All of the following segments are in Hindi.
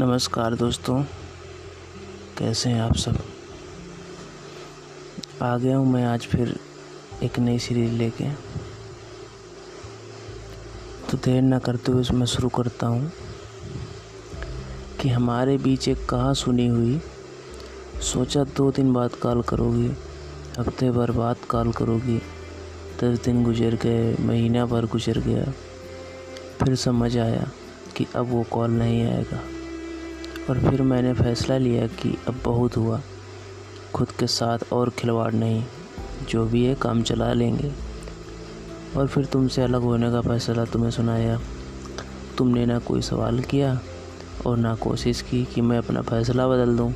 नमस्कार दोस्तों, कैसे हैं आप सब? आ गया हूँ मैं आज फिर एक नई सीरीज़ लेके। तो देर ना करते हुए मैं शुरू करता हूँ कि हमारे बीच एक कहा सुनी हुई। सोचा दो दिन बाद कॉल करोगी, हफ़्ते भर बाद कॉल करोगी, दस दिन गुजर गए, महीना भर गुजर गया। फिर समझ आया कि अब वो कॉल नहीं आएगा। और फिर मैंने फ़ैसला लिया कि अब बहुत हुआ। खुद के साथ और खिलवाड़ नहीं, जो भी है काम चला लेंगे। और फिर तुमसे अलग होने का फ़ैसला तुम्हें सुनाया। तुमने ना कोई सवाल किया और ना कोशिश की कि मैं अपना फ़ैसला बदल दूँ।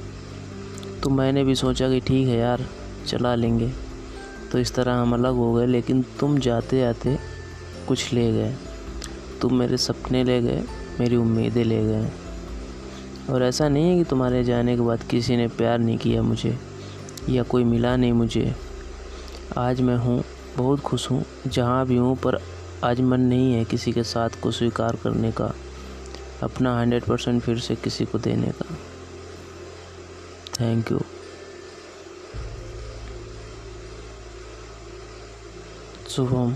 तो मैंने भी सोचा कि ठीक है यार, चला लेंगे। तो इस तरह हम अलग हो गए, लेकिन तुम जाते जाते कुछ ले गए। तुम मेरे सपने ले गए, मेरी उम्मीदें ले गए। और ऐसा नहीं है कि तुम्हारे जाने के बाद किसी ने प्यार नहीं किया मुझे, या कोई मिला नहीं मुझे। आज मैं हूँ, बहुत खुश हूँ, जहाँ भी हूँ, पर आज मन नहीं है किसी के साथ को स्वीकार करने का, अपना हंड्रेड परसेंट फिर से किसी को देने का। Thank you Shubham.